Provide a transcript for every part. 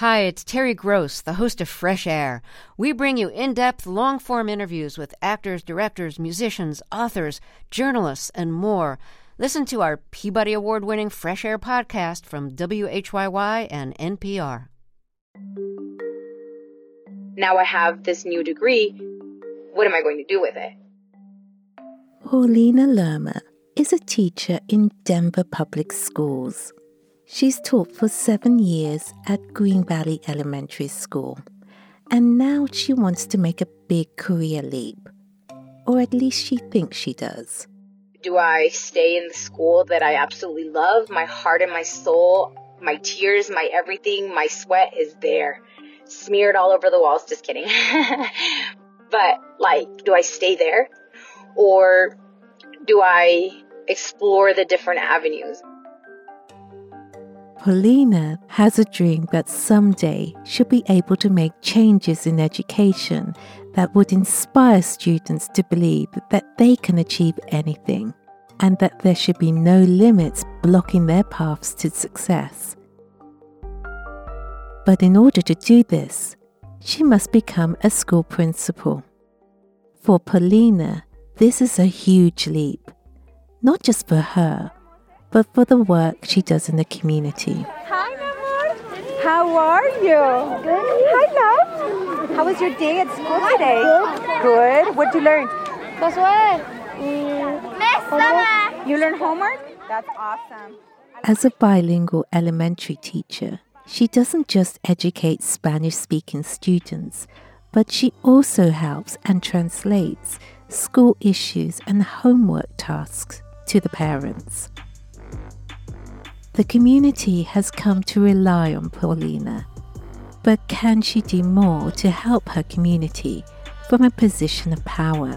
Hi, it's Terry Gross, the host of Fresh Air. We bring you in depth, long form interviews with actors, directors, musicians, authors, journalists, and more. Listen to our Peabody Award winning Fresh Air podcast from WHYY and NPR. Now I have this new degree. What am I going to do with it? Paulina Lerma is a teacher in Denver Public Schools. She's taught for seven years at Green Valley Elementary School, and now she wants to make a big career leap. Or at least she thinks she does. Do I stay in the school that I absolutely love? My heart and my soul, my tears, my everything, my sweat is there. Smeared all over the walls, just kidding. but, like, do I stay there? Or do I explore the different avenues? Paulina has a dream that someday she'll be able to make changes in education that would inspire students to believe that they can achieve anything and that there should be no limits blocking their paths to success. But in order to do this, she must become a school principal. For Paulina, this is a huge leap, not just for her, but for the work she does in the community. Hi, Namor. How are you? Good. Hi, love. How was your day at school today? Good. Good. What'd you learn? You learned homework? That's awesome. As a bilingual elementary teacher, she doesn't just educate Spanish speaking students, but she also helps and translates school issues and homework tasks to the parents. The community has come to rely on Paulina, but can she do more to help her community from a position of power?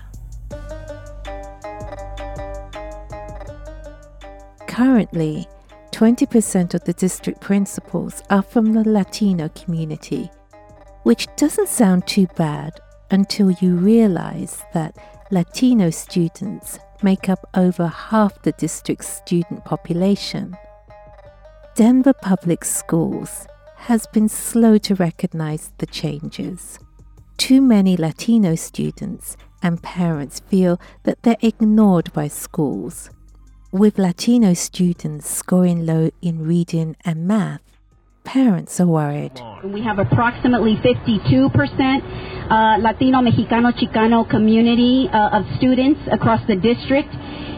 Currently, 20% of the district principals are from the Latino community, which doesn't sound too bad until you realize that Latino students make up over half the district's student population. Denver Public Schools has been slow to recognize the changes. Too many Latino students and parents feel that they're ignored by schools. With Latino students scoring low in reading and math, parents are worried. We have approximately 52% uh, Latino, Mexicano, Chicano community uh, of students across the district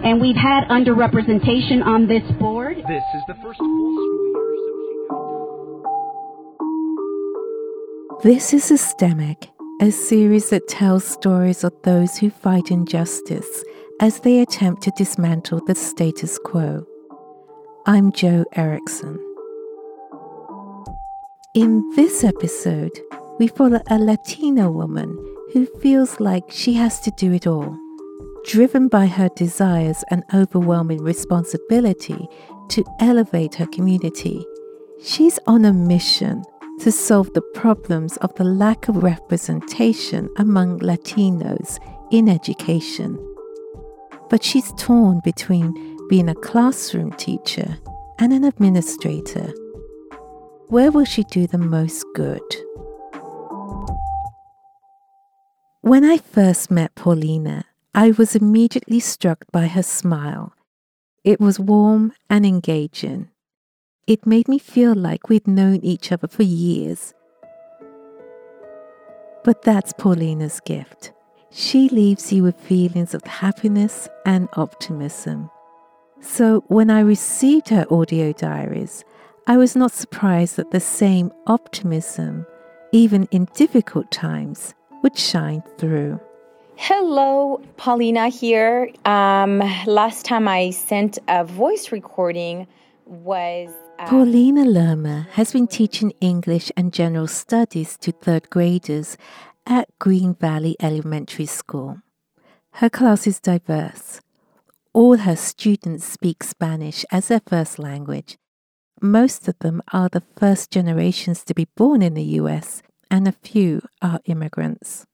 and we've had underrepresentation on this board. This is the first full school year This is Systemic, a series that tells stories of those who fight injustice as they attempt to dismantle the status quo. I'm Jo Erickson. In this episode, we follow a Latina woman who feels like she has to do it all driven by her desires and overwhelming responsibility to elevate her community. She's on a mission to solve the problems of the lack of representation among Latinos in education. But she's torn between being a classroom teacher and an administrator. Where will she do the most good? When I first met Paulina, I was immediately struck by her smile. It was warm and engaging. It made me feel like we'd known each other for years. But that's Paulina's gift. She leaves you with feelings of happiness and optimism. So when I received her audio diaries, I was not surprised that the same optimism, even in difficult times, would shine through. Hello, Paulina here. Um, last time I sent a voice recording was. Uh, Paulina Lerma has been teaching English and General Studies to third graders at Green Valley Elementary School. Her class is diverse. All her students speak Spanish as their first language. Most of them are the first generations to be born in the US, and a few are immigrants.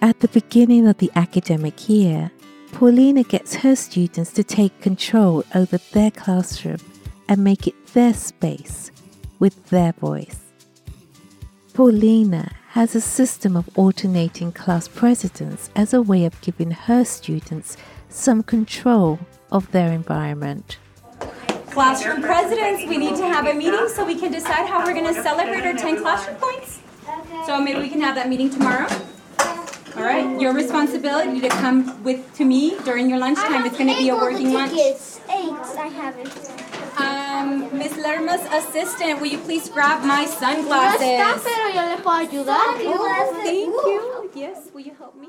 At the beginning of the academic year, Paulina gets her students to take control over their classroom and make it their space with their voice. Paulina has a system of alternating class presidents as a way of giving her students some control of their environment. Classroom presidents, we need to have a meeting so we can decide how we're going to celebrate our 10 classroom points. So maybe we can have that meeting tomorrow. All right, your responsibility to come with to me during your lunchtime. It's going to be a working lunch. Eight, I have it. Um, Miss Lerma's assistant, will you please grab my sunglasses? No está, pero yo le puedo ayudar. Oh, thank you. Yes, will you help me?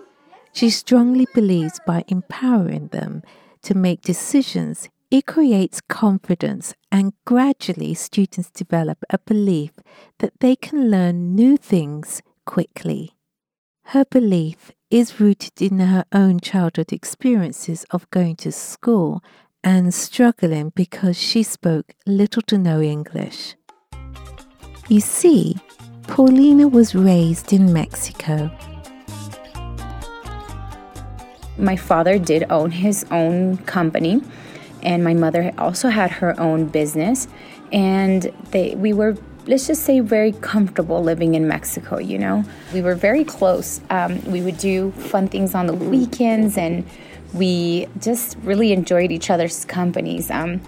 She strongly believes by empowering them to make decisions, it creates confidence and gradually students develop a belief that they can learn new things quickly. Her belief is rooted in her own childhood experiences of going to school and struggling because she spoke little to no English. You see, Paulina was raised in Mexico. My father did own his own company, and my mother also had her own business, and they we were let's just say very comfortable living in Mexico. You know, we were very close. Um, we would do fun things on the weekends, and we just really enjoyed each other's companies. Um,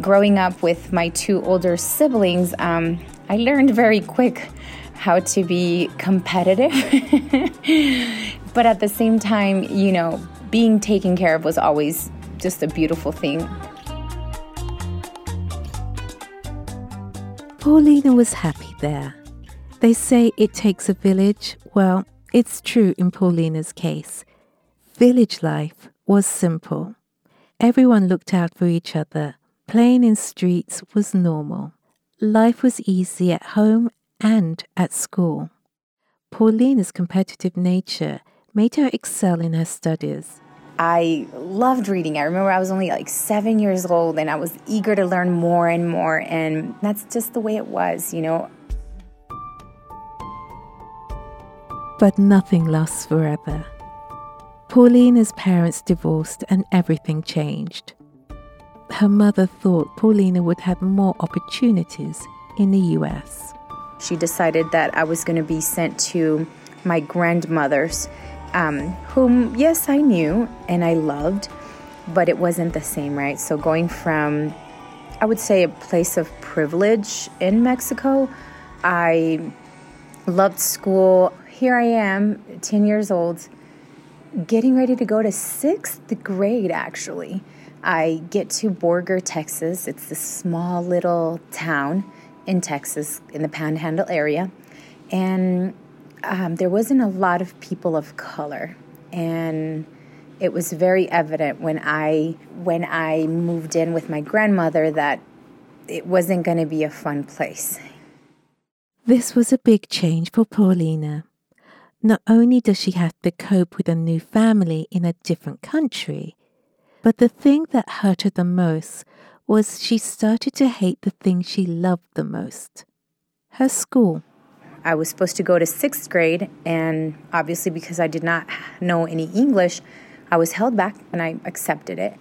growing up with my two older siblings, um, I learned very quick how to be competitive. but at the same time, you know, being taken care of was always just a beautiful thing. Paulina was happy there. They say it takes a village. Well, it's true in Paulina's case. Village life was simple. Everyone looked out for each other. Playing in streets was normal. Life was easy at home and at school. Paulina's competitive nature made her excel in her studies. I loved reading. I remember I was only like seven years old and I was eager to learn more and more, and that's just the way it was, you know. But nothing lasts forever. Paulina's parents divorced and everything changed. Her mother thought Paulina would have more opportunities in the US. She decided that I was going to be sent to my grandmother's um, whom, yes, I knew and I loved, but it wasn't the same, right? So going from, I would say, a place of privilege in Mexico, I loved school. Here I am, 10 years old, getting ready to go to sixth grade, actually. I get to Borger, Texas. It's this small little town in Texas in the Panhandle area. And um, there wasn't a lot of people of color, and it was very evident when I when I moved in with my grandmother that it wasn't going to be a fun place. This was a big change for Paulina. Not only does she have to cope with a new family in a different country, but the thing that hurt her the most was she started to hate the thing she loved the most her school. I was supposed to go to sixth grade, and obviously, because I did not know any English, I was held back and I accepted it.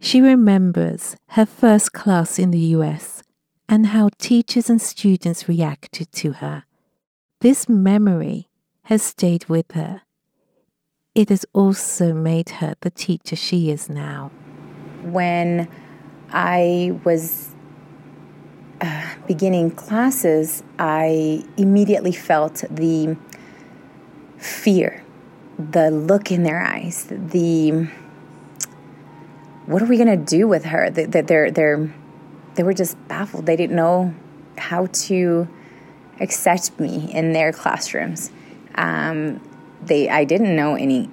She remembers her first class in the US and how teachers and students reacted to her. This memory has stayed with her. It has also made her the teacher she is now. When I was uh, beginning classes, I immediately felt the fear, the look in their eyes, the what are we going to do with her? That they're they're they were just baffled. They didn't know how to accept me in their classrooms. Um, they I didn't know any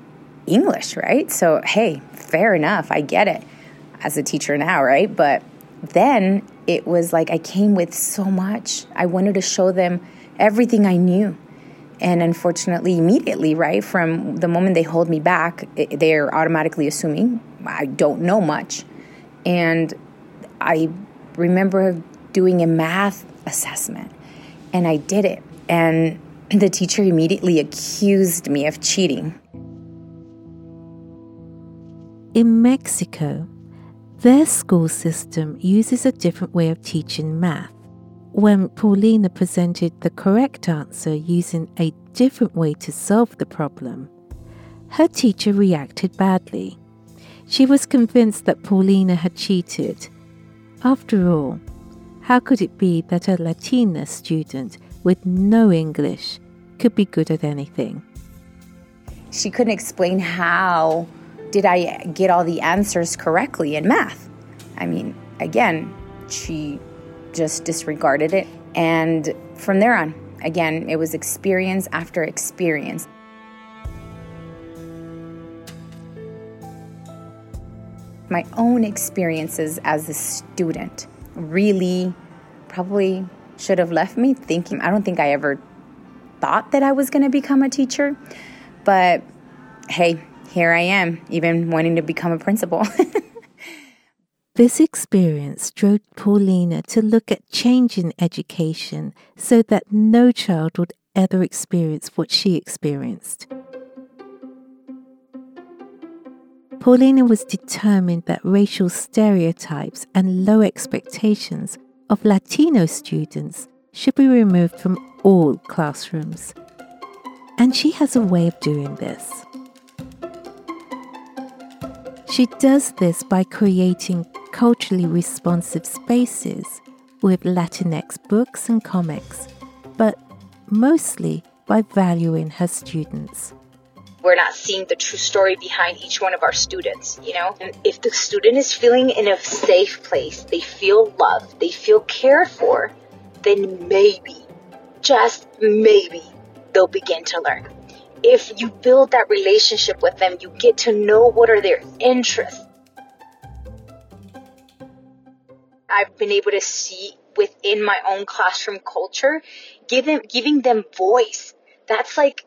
English, right? So hey, fair enough. I get it as a teacher now, right? But then it was like I came with so much. I wanted to show them everything I knew. And unfortunately, immediately, right, from the moment they hold me back, they're automatically assuming I don't know much. And I remember doing a math assessment, and I did it. And the teacher immediately accused me of cheating. In Mexico, Their school system uses a different way of teaching math. When Paulina presented the correct answer using a different way to solve the problem, her teacher reacted badly. She was convinced that Paulina had cheated. After all, how could it be that a Latina student with no English could be good at anything? She couldn't explain how did I get all the answers correctly in math? I mean, again, she just disregarded it. And from there on, again, it was experience after experience. My own experiences as a student really probably should have left me thinking, I don't think I ever thought that I was going to become a teacher. But hey, here I am, even wanting to become a principal. This experience drove Paulina to look at changing education so that no child would ever experience what she experienced. Paulina was determined that racial stereotypes and low expectations of Latino students should be removed from all classrooms. And she has a way of doing this. She does this by creating culturally responsive spaces with Latinx books and comics, but mostly by valuing her students. We're not seeing the true story behind each one of our students, you know? And if the student is feeling in a safe place, they feel loved, they feel cared for, then maybe, just maybe, they'll begin to learn. If you build that relationship with them, you get to know what are their interests I've been able to see within my own classroom culture, them, giving them voice. That's like,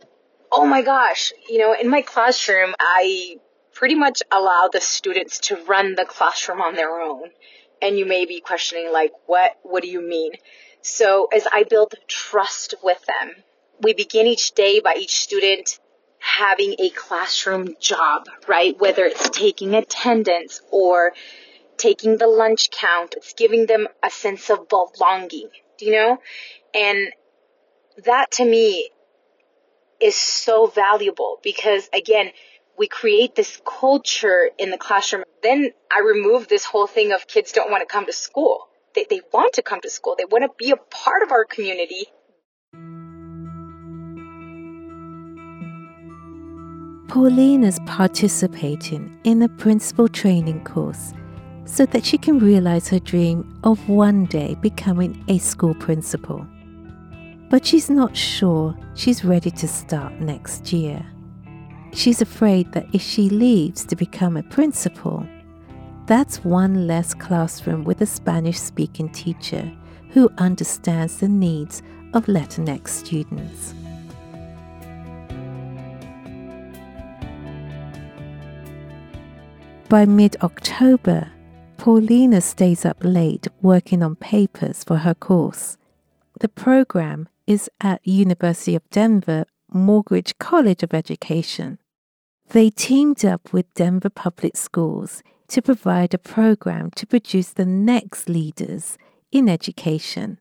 oh my gosh, you know, in my classroom, I pretty much allow the students to run the classroom on their own. And you may be questioning like, what, what do you mean? So as I build trust with them, we begin each day by each student having a classroom job, right? Whether it's taking attendance or taking the lunch count. It's giving them a sense of belonging, do you know? And that to me is so valuable because again, we create this culture in the classroom. Then I remove this whole thing of kids don't want to come to school. They, they want to come to school. They want to be a part of our community. Pauline is participating in a principal training course so that she can realize her dream of one day becoming a school principal. But she's not sure she's ready to start next year. She's afraid that if she leaves to become a principal, that's one less classroom with a Spanish speaking teacher who understands the needs of Latinx students. By mid October, Paulina stays up late working on papers for her course. The program is at University of Denver Morgridge College of Education. They teamed up with Denver Public Schools to provide a program to produce the next leaders in education.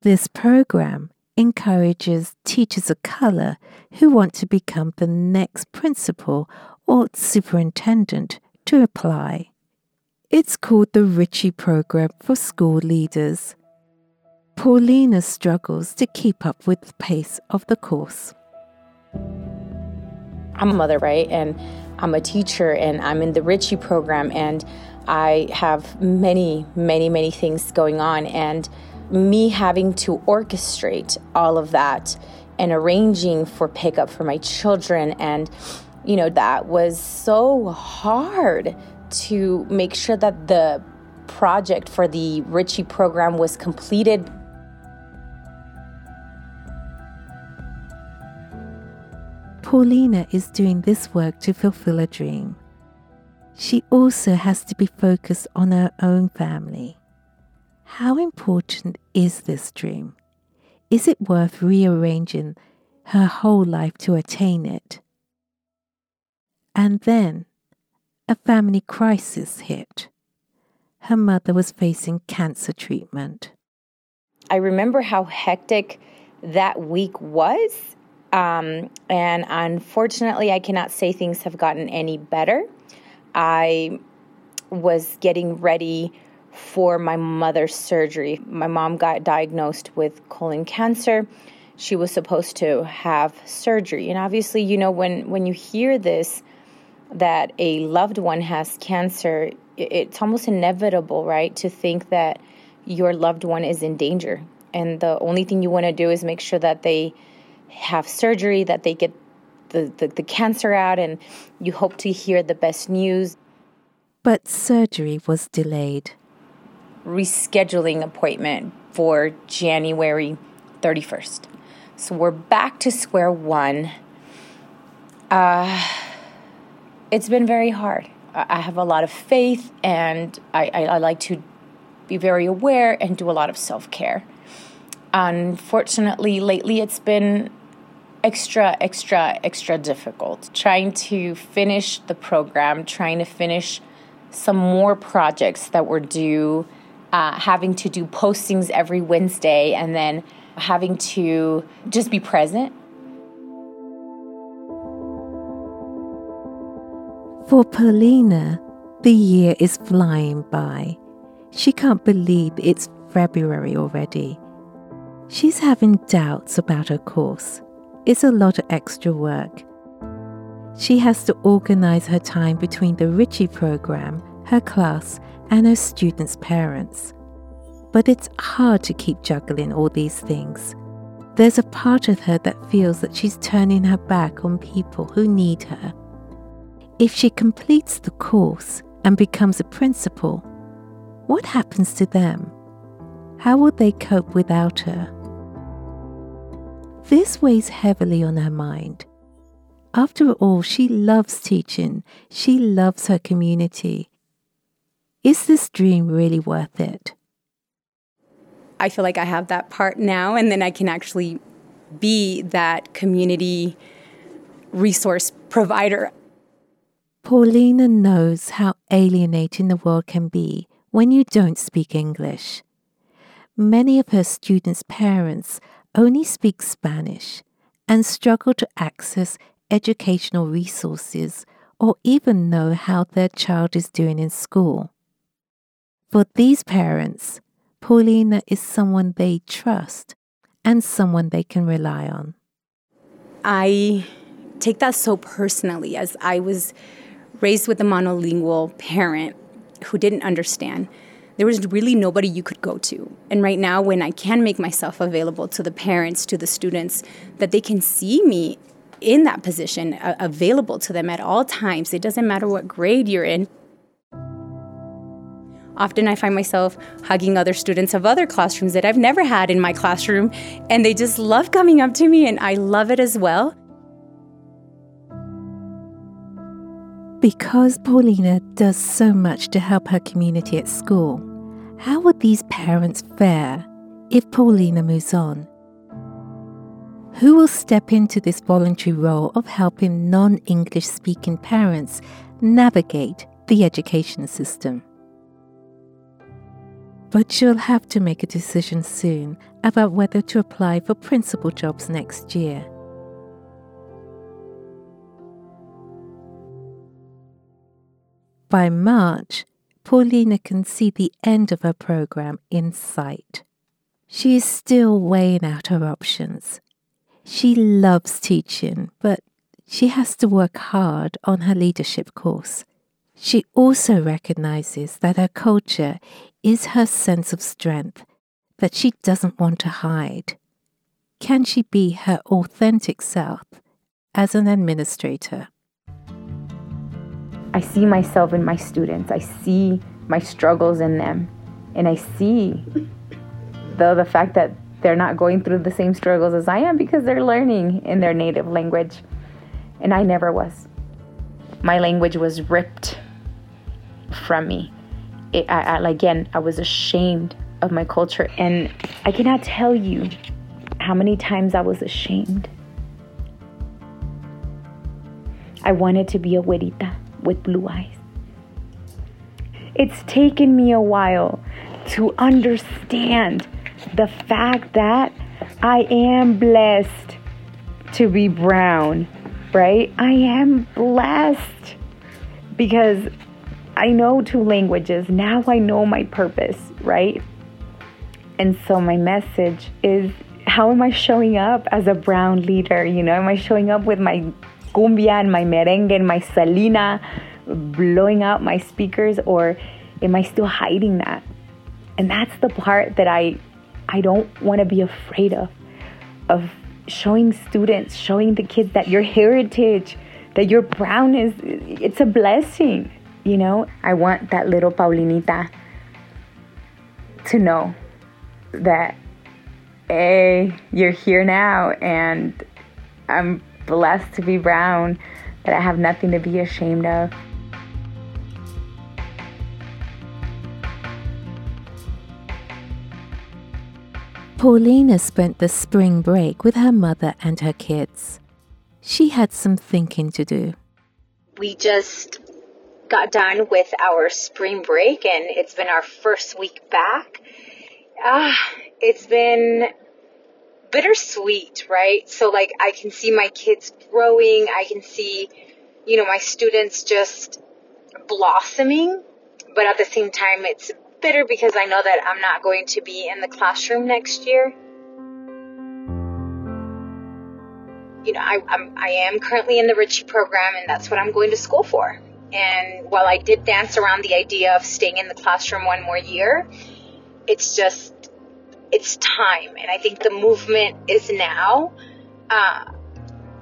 This program encourages teachers of color who want to become the next principal or superintendent to apply. It's called the Ritchie Program for School Leaders. Paulina struggles to keep up with the pace of the course. I'm a mother, right? And I'm a teacher and I'm in the Ritchie program and I have many, many, many things going on. And me having to orchestrate all of that and arranging for pickup for my children and you know that was so hard to make sure that the project for the Ritchie program was completed. Paulina is doing this work to fulfill a dream. She also has to be focused on her own family. How important is this dream? Is it worth rearranging her whole life to attain it? And then a family crisis hit. her mother was facing cancer treatment. I remember how hectic that week was. Um, and unfortunately, I cannot say things have gotten any better. I was getting ready for my mother's surgery. My mom got diagnosed with colon cancer. She was supposed to have surgery. And obviously, you know, when, when you hear this, that a loved one has cancer, it's almost inevitable, right, to think that your loved one is in danger. And the only thing you want to do is make sure that they have surgery, that they get the, the, the cancer out, and you hope to hear the best news. But surgery was delayed. Rescheduling appointment for January 31st. So we're back to square one. Uh, it's been very hard. I have a lot of faith and I, I, I like to be very aware and do a lot of self care. Unfortunately, lately it's been extra, extra, extra difficult trying to finish the program, trying to finish some more projects that were due, uh, having to do postings every Wednesday, and then having to just be present For Paulina, the year is flying by. She can't believe it's February already. She's having doubts about her course. It's a lot of extra work. She has to organize her time between the Ritchie program, her class, and her students' parents. But it's hard to keep juggling all these things. There's a part of her that feels that she's turning her back on people who need her if she completes the course and becomes a principal, what happens to them? How will they cope without her? This weighs heavily on her mind. After all, she loves teaching, she loves her community. Is this dream really worth it? I feel like I have that part now, and then I can actually be that community resource provider. Paulina knows how alienating the world can be when you don't speak English. Many of her students' parents only speak Spanish and struggle to access educational resources or even know how their child is doing in school. For these parents, Paulina is someone they trust and someone they can rely on. I take that so personally as I was raised with a monolingual parent who didn't understand, there was really nobody you could go to. And right now, when I can make myself available to the parents, to the students, that they can see me in that position, uh, available to them at all times, it doesn't matter what grade you're in. Often I find myself hugging other students of other classrooms that I've never had in my classroom, and they just love coming up to me, and I love it as well. Because Paulina does so much to help her community at school, how would these parents fare if Paulina moves on? Who will step into this voluntary role of helping non English speaking parents navigate the education system? But she'll have to make a decision soon about whether to apply for principal jobs next year. By March, Paulina can see the end of her program in sight. She is still weighing out her options. She loves teaching, but she has to work hard on her leadership course. She also recognizes that her culture is her sense of strength that she doesn't want to hide. Can she be her authentic self as an administrator? I see myself in my students. I see my struggles in them. And I see the, the fact that they're not going through the same struggles as I am because they're learning in their native language. And I never was. My language was ripped from me. It, I, I, again, I was ashamed of my culture. And I cannot tell you how many times I was ashamed. I wanted to be a güerita with blue eyes. it's taken me a while to understand the fact that I am blessed to be brown, right? I am blessed because I know two languages. Now I know my purpose, right? And so my message is how am I showing up as a brown leader? You know, am I showing up with my cumbia and my merengue and my Selena blowing out my speakers or am I still hiding that? And that's the part that I I don't want to be afraid of of showing students, showing the kids that your heritage, that your brown is it's a blessing, you know? I want that little Paulinita to know that hey, you're here now and I'm blessed to be brown, that I have nothing to be ashamed of. Paulina spent the spring break with her mother and her kids. She had some thinking to do. We just got done with our spring break and it's been our first week back. Ah, it's been bittersweet, right? So like I can see my kids growing, I can see, you know, my students just blossoming, but at the same time it's bitter because I know that I'm not going to be in the classroom next year. You know, I, I'm, I am currently in the Ritchie program and that's what I'm going to school for. And while I did dance around the idea of staying in the classroom one more year, it's just it's time. And I think the movement is now. Uh,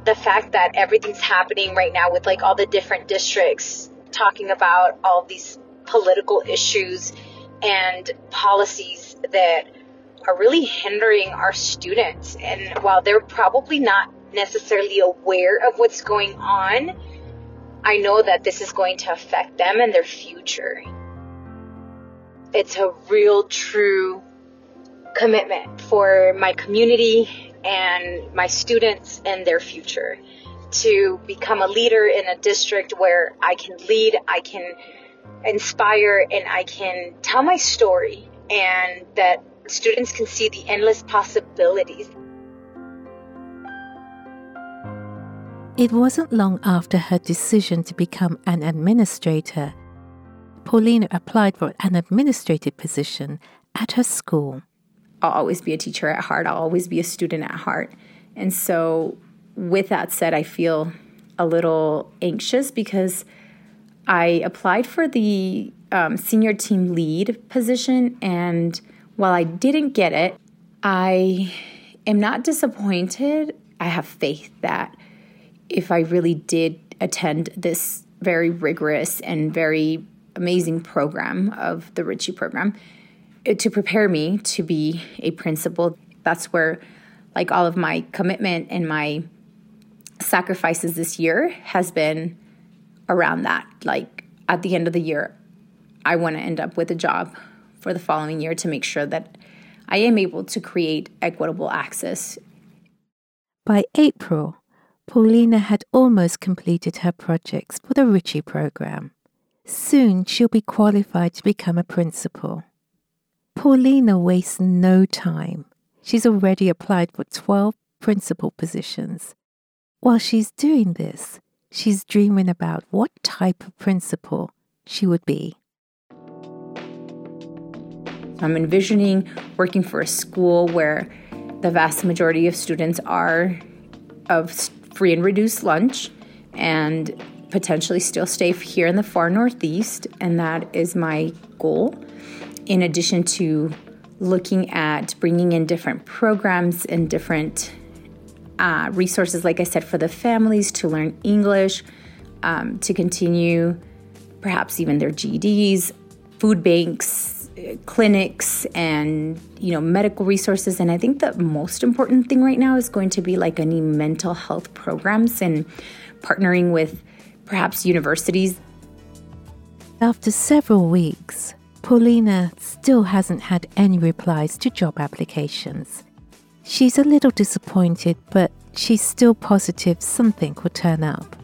the fact that everything's happening right now with like all the different districts talking about all these political issues and policies that are really hindering our students. And while they're probably not necessarily aware of what's going on, I know that this is going to affect them and their future. It's a real, true commitment for my community and my students and their future to become a leader in a district where I can lead, I can inspire, and I can tell my story, and that students can see the endless possibilities. It wasn't long after her decision to become an administrator. Paulina applied for an administrative position at her school. I'll always be a teacher at heart. I'll always be a student at heart. And so, with that said, I feel a little anxious because I applied for the um, senior team lead position. And while I didn't get it, I am not disappointed. I have faith that if I really did attend this very rigorous and very amazing program of the Ritchie program, to prepare me to be a principal. That's where, like, all of my commitment and my sacrifices this year has been around that. Like, at the end of the year, I want to end up with a job for the following year to make sure that I am able to create equitable access. By April, Paulina had almost completed her projects for the Ritchie program. Soon she'll be qualified to become a principal. Paulina wastes no time. She's already applied for 12 principal positions. While she's doing this, she's dreaming about what type of principal she would be. I'm envisioning working for a school where the vast majority of students are of free and reduced lunch and potentially still stay here in the far northeast, and that is my goal in addition to looking at bringing in different programs and different uh, resources, like I said, for the families to learn English, um, to continue perhaps even their GEDs, food banks, clinics, and you know medical resources. And I think the most important thing right now is going to be like any mental health programs and partnering with perhaps universities. After several weeks, Paulina still hasn't had any replies to job applications. She's a little disappointed, but she's still positive something will turn up.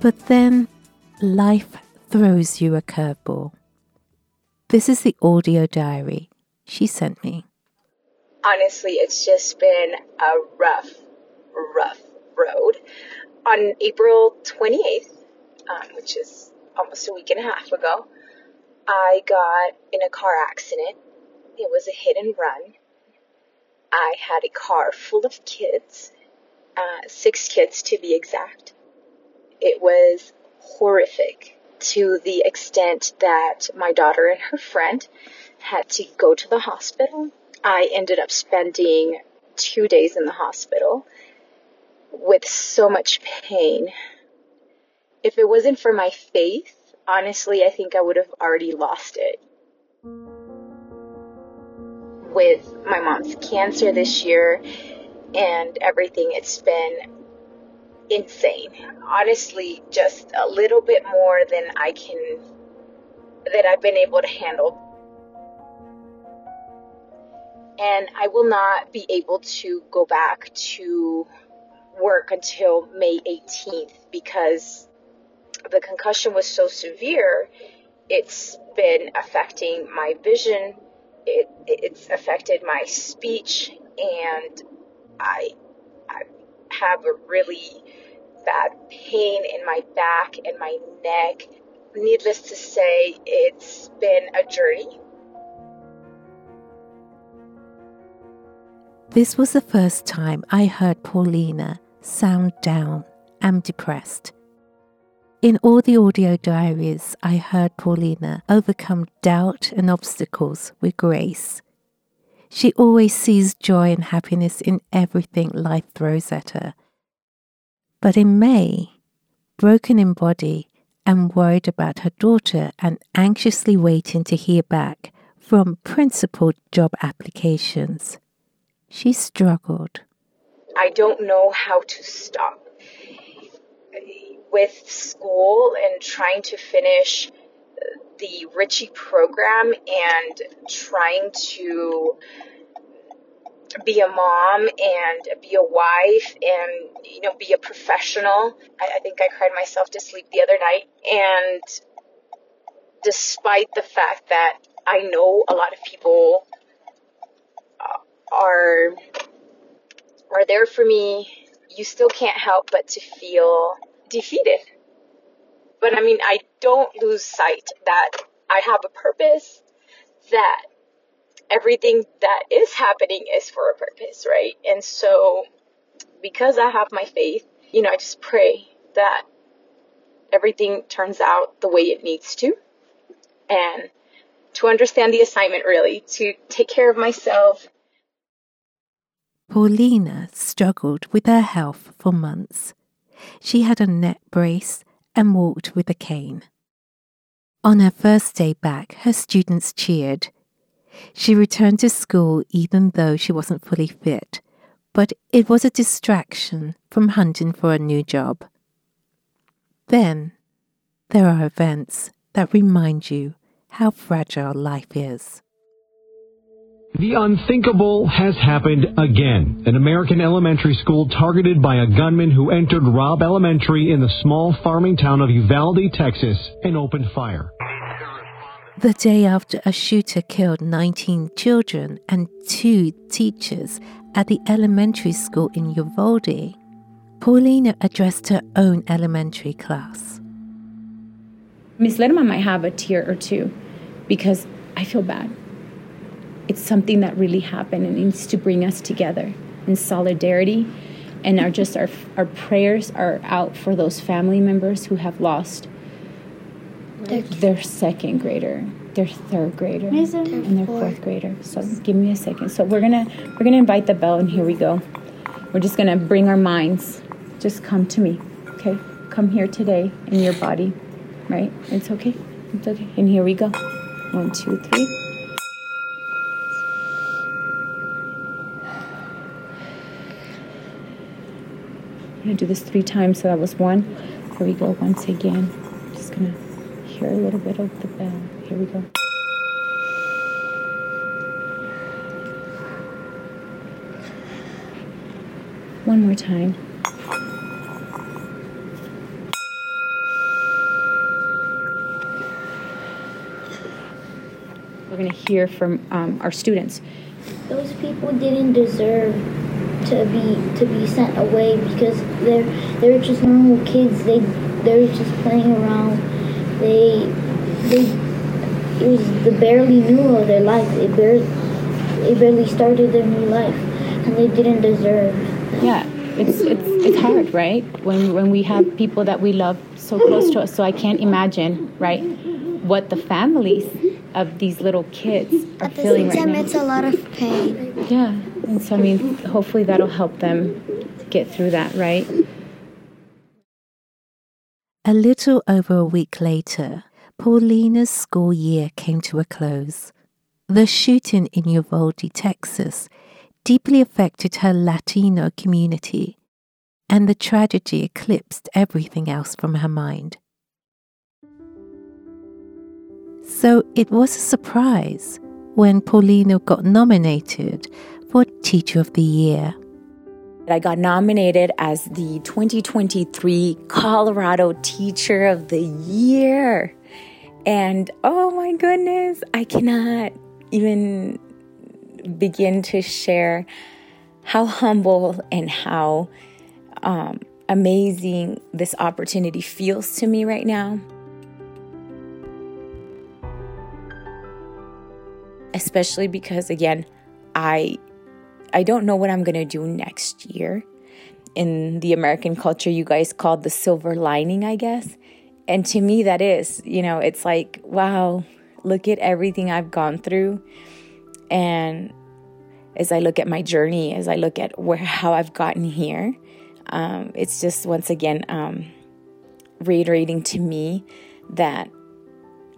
But then life throws you a curveball. This is the audio diary she sent me. Honestly, it's just been a rough, rough road. On April 28th, um, which is almost a week and a half ago, I got in a car accident. It was a hit and run. I had a car full of kids, uh, six kids to be exact. It was horrific to the extent that my daughter and her friend had to go to the hospital. I ended up spending two days in the hospital with so much pain. If it wasn't for my faith, honestly, I think I would have already lost it. With my mom's cancer this year and everything, it's been insane. Honestly, just a little bit more than I can, that I've been able to handle. And I will not be able to go back to work until May 18th because the concussion was so severe. It's been affecting my vision. It, it's affected my speech and I, I have a really bad pain in my back and my neck. Needless to say, it's been a journey. This was the first time I heard Paulina sound down and depressed. In all the audio diaries, I heard Paulina overcome doubt and obstacles with grace. She always sees joy and happiness in everything life throws at her. But in May, broken in body and worried about her daughter and anxiously waiting to hear back from principal job applications, she struggled. I don't know how to stop. With school and trying to finish the Ritchie program and trying to be a mom and be a wife and you know be a professional. I, I, think I cried myself to sleep the other night and despite the fact that I know a lot of people uh, are are there for me, you still can't help but to feel defeated. But I mean, I don't lose sight that I have a purpose, that everything that is happening is for a purpose, right? And so, because I have my faith, you know, I just pray that everything turns out the way it needs to. And to understand the assignment, really, to take care of myself. Paulina struggled with her health for months. She had a neck brace and walked with a cane. On her first day back, her students cheered she returned to school even though she wasn't fully fit, but it was a distraction from hunting for a new job. Then, there are events that remind you how fragile life is. The unthinkable has happened again. An American elementary school targeted by a gunman who entered Robb Elementary in the small farming town of Uvalde, Texas, and opened fire. The day after a shooter killed 19 children and two teachers at the elementary school in Uvalde, Paulina addressed her own elementary class. Miss Lerma might have a tear or two because I feel bad. It's something that really happened and needs to bring us together in solidarity. And our just our, our prayers are out for those family members who have lost their second grader, their third grader, and their fourth grader. So give me a second. So we're gonna we're gonna invite the bell, and here we go. We're just gonna bring our minds. Just come to me, okay? Come here today in your body, right? It's okay. It's okay. And here we go. One, two, three. gonna do this three times, so that was one. Here we go once again. Just gonna hear a little bit of the bell. Here we go. One more time. We're gonna hear from um, our students. Those people didn't deserve to be to be sent away because they're they're just normal kids. They they're just playing around. They they it was the barely knew of their life. They barely they barely started their new life, and they didn't deserve. That. Yeah, it's it's it's hard, right? When when we have people that we love so close to us. So I can't imagine, right, what the families of these little kids are At the feeling same right time, now. it's a lot of pain. Yeah, and so I mean, hopefully that'll help them get through that, right? A little over a week later, Paulina's school year came to a close. The shooting in Uvalde, Texas, deeply affected her Latino community, and the tragedy eclipsed everything else from her mind. So it was a surprise when Paulina got nominated for Teacher of the Year. I got nominated as the 2023 Colorado Teacher of the Year. And oh my goodness, I cannot even begin to share how humble and how um, amazing this opportunity feels to me right now. Especially because, again, I I don't know what I'm going to do next year. In the American culture, you guys call the silver lining, I guess. And to me, that is, you know, it's like, wow, look at everything I've gone through. And as I look at my journey, as I look at where how I've gotten here, um, it's just once again um, reiterating to me that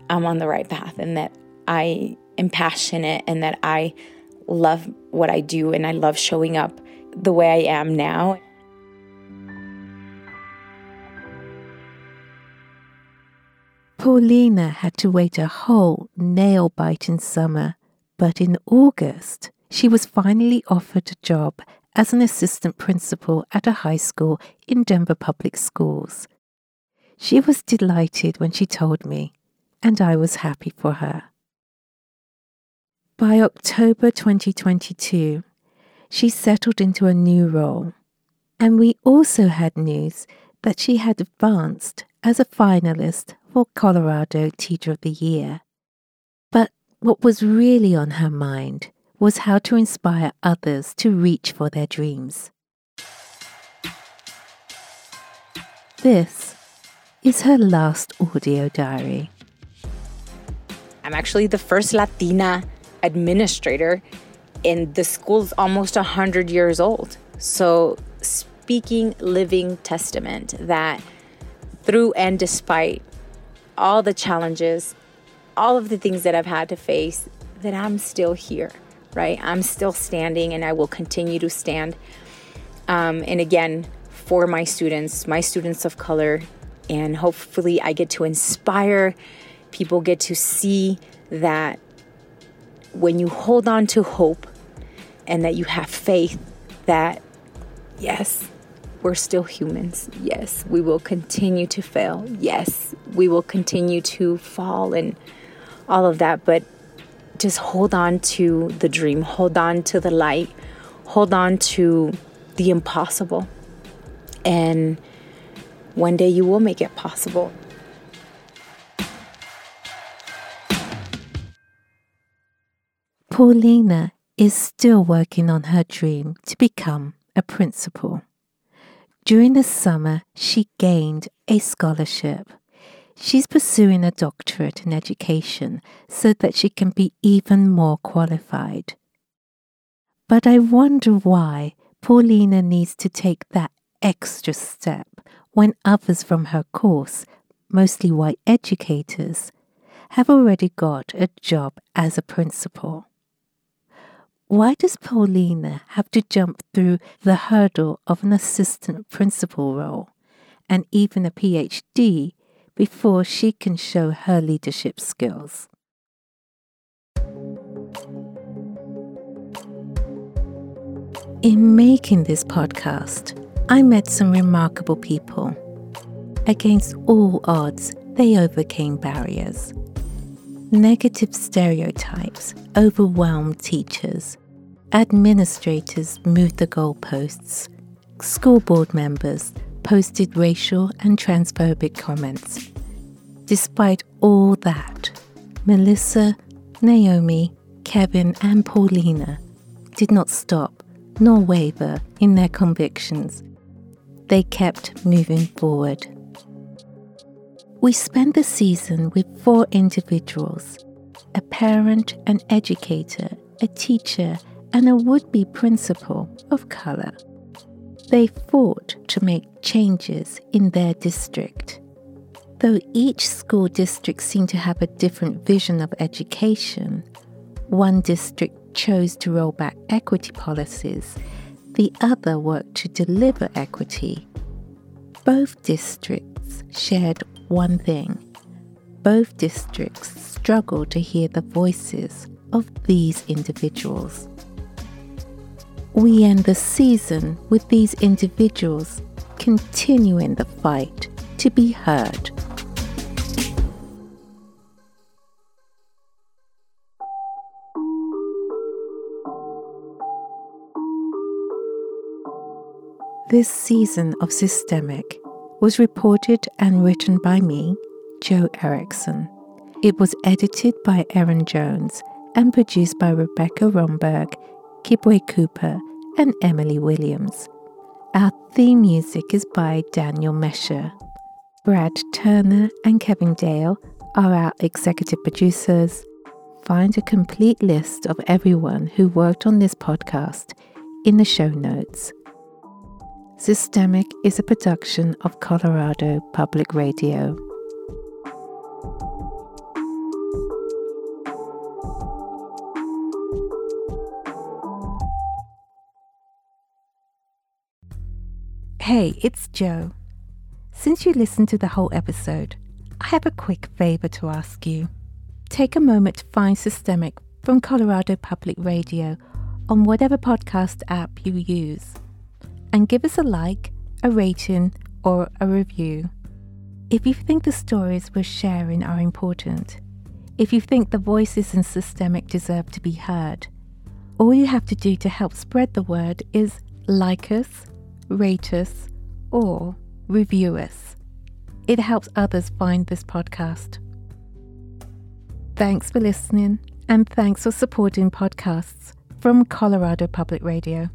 I'm on the right path and that I am passionate and that I love what I do and I love showing up the way I am now. Paulina had to wait a whole nail biting summer, but in August, she was finally offered a job as an assistant principal at a high school in Denver Public Schools. She was delighted when she told me, and I was happy for her. By October 2022, she settled into a new role, and we also had news that she had advanced as a finalist for Colorado Teacher of the Year. But what was really on her mind was how to inspire others to reach for their dreams. This is her last audio diary. I'm actually the first Latina administrator and the school's almost 100 years old. So, speaking living testament that through and despite all the challenges, all of the things that I've had to face, that I'm still here, right? I'm still standing and I will continue to stand. Um, and again, for my students, my students of color, and hopefully I get to inspire people, get to see that when you hold on to hope and that you have faith that, yes, we're still humans. Yes, we will continue to fail. Yes, we will continue to fall and all of that. But just hold on to the dream, hold on to the light, hold on to the impossible. And one day you will make it possible. Paulina is still working on her dream to become a principal. During the summer, she gained a scholarship. She's pursuing a doctorate in education so that she can be even more qualified. But I wonder why Paulina needs to take that extra step when others from her course, mostly white educators, have already got a job as a principal. Why does Paulina have to jump through the hurdle of an assistant principal role and even a PhD before she can show her leadership skills? In making this podcast, I met some remarkable people. Against all odds, they overcame barriers. Negative stereotypes overwhelmed teachers. Administrators moved the goalposts. School board members posted racial and transphobic comments. Despite all that, Melissa, Naomi, Kevin, and Paulina did not stop nor waver in their convictions. They kept moving forward. We spent the season with four individuals a parent, an educator, a teacher, and a would be principal of colour. They fought to make changes in their district. Though each school district seemed to have a different vision of education, one district chose to roll back equity policies, the other worked to deliver equity. Both districts shared one thing both districts struggled to hear the voices of these individuals. We end the season with these individuals continuing the fight to be heard. This season of Systemic was reported and written by me, Jo Erickson. It was edited by Erin Jones and produced by Rebekah Romberg, Kibwe Cooper, and Emily Williams. Our theme music is by Daniel Mescher. Brad Turner and Kevin Dale are our executive producers. Find a complete list of everyone who worked on this podcast in the show notes. Systemic is a production of Colorado Public Radio. Hey, it's Jo. Since you listened to the whole episode, I have a quick favor to ask you. Take a moment to find Systemic from Colorado Public Radio on whatever podcast app you use and give us a like, a rating, or a review. If you think the stories we're sharing are important, if you think the voices in Systemic deserve to be heard, all you have to do to help spread the word is like us, rate us, or review us. It helps others find this podcast. Thanks for listening, and thanks for supporting podcasts from Colorado Public Radio.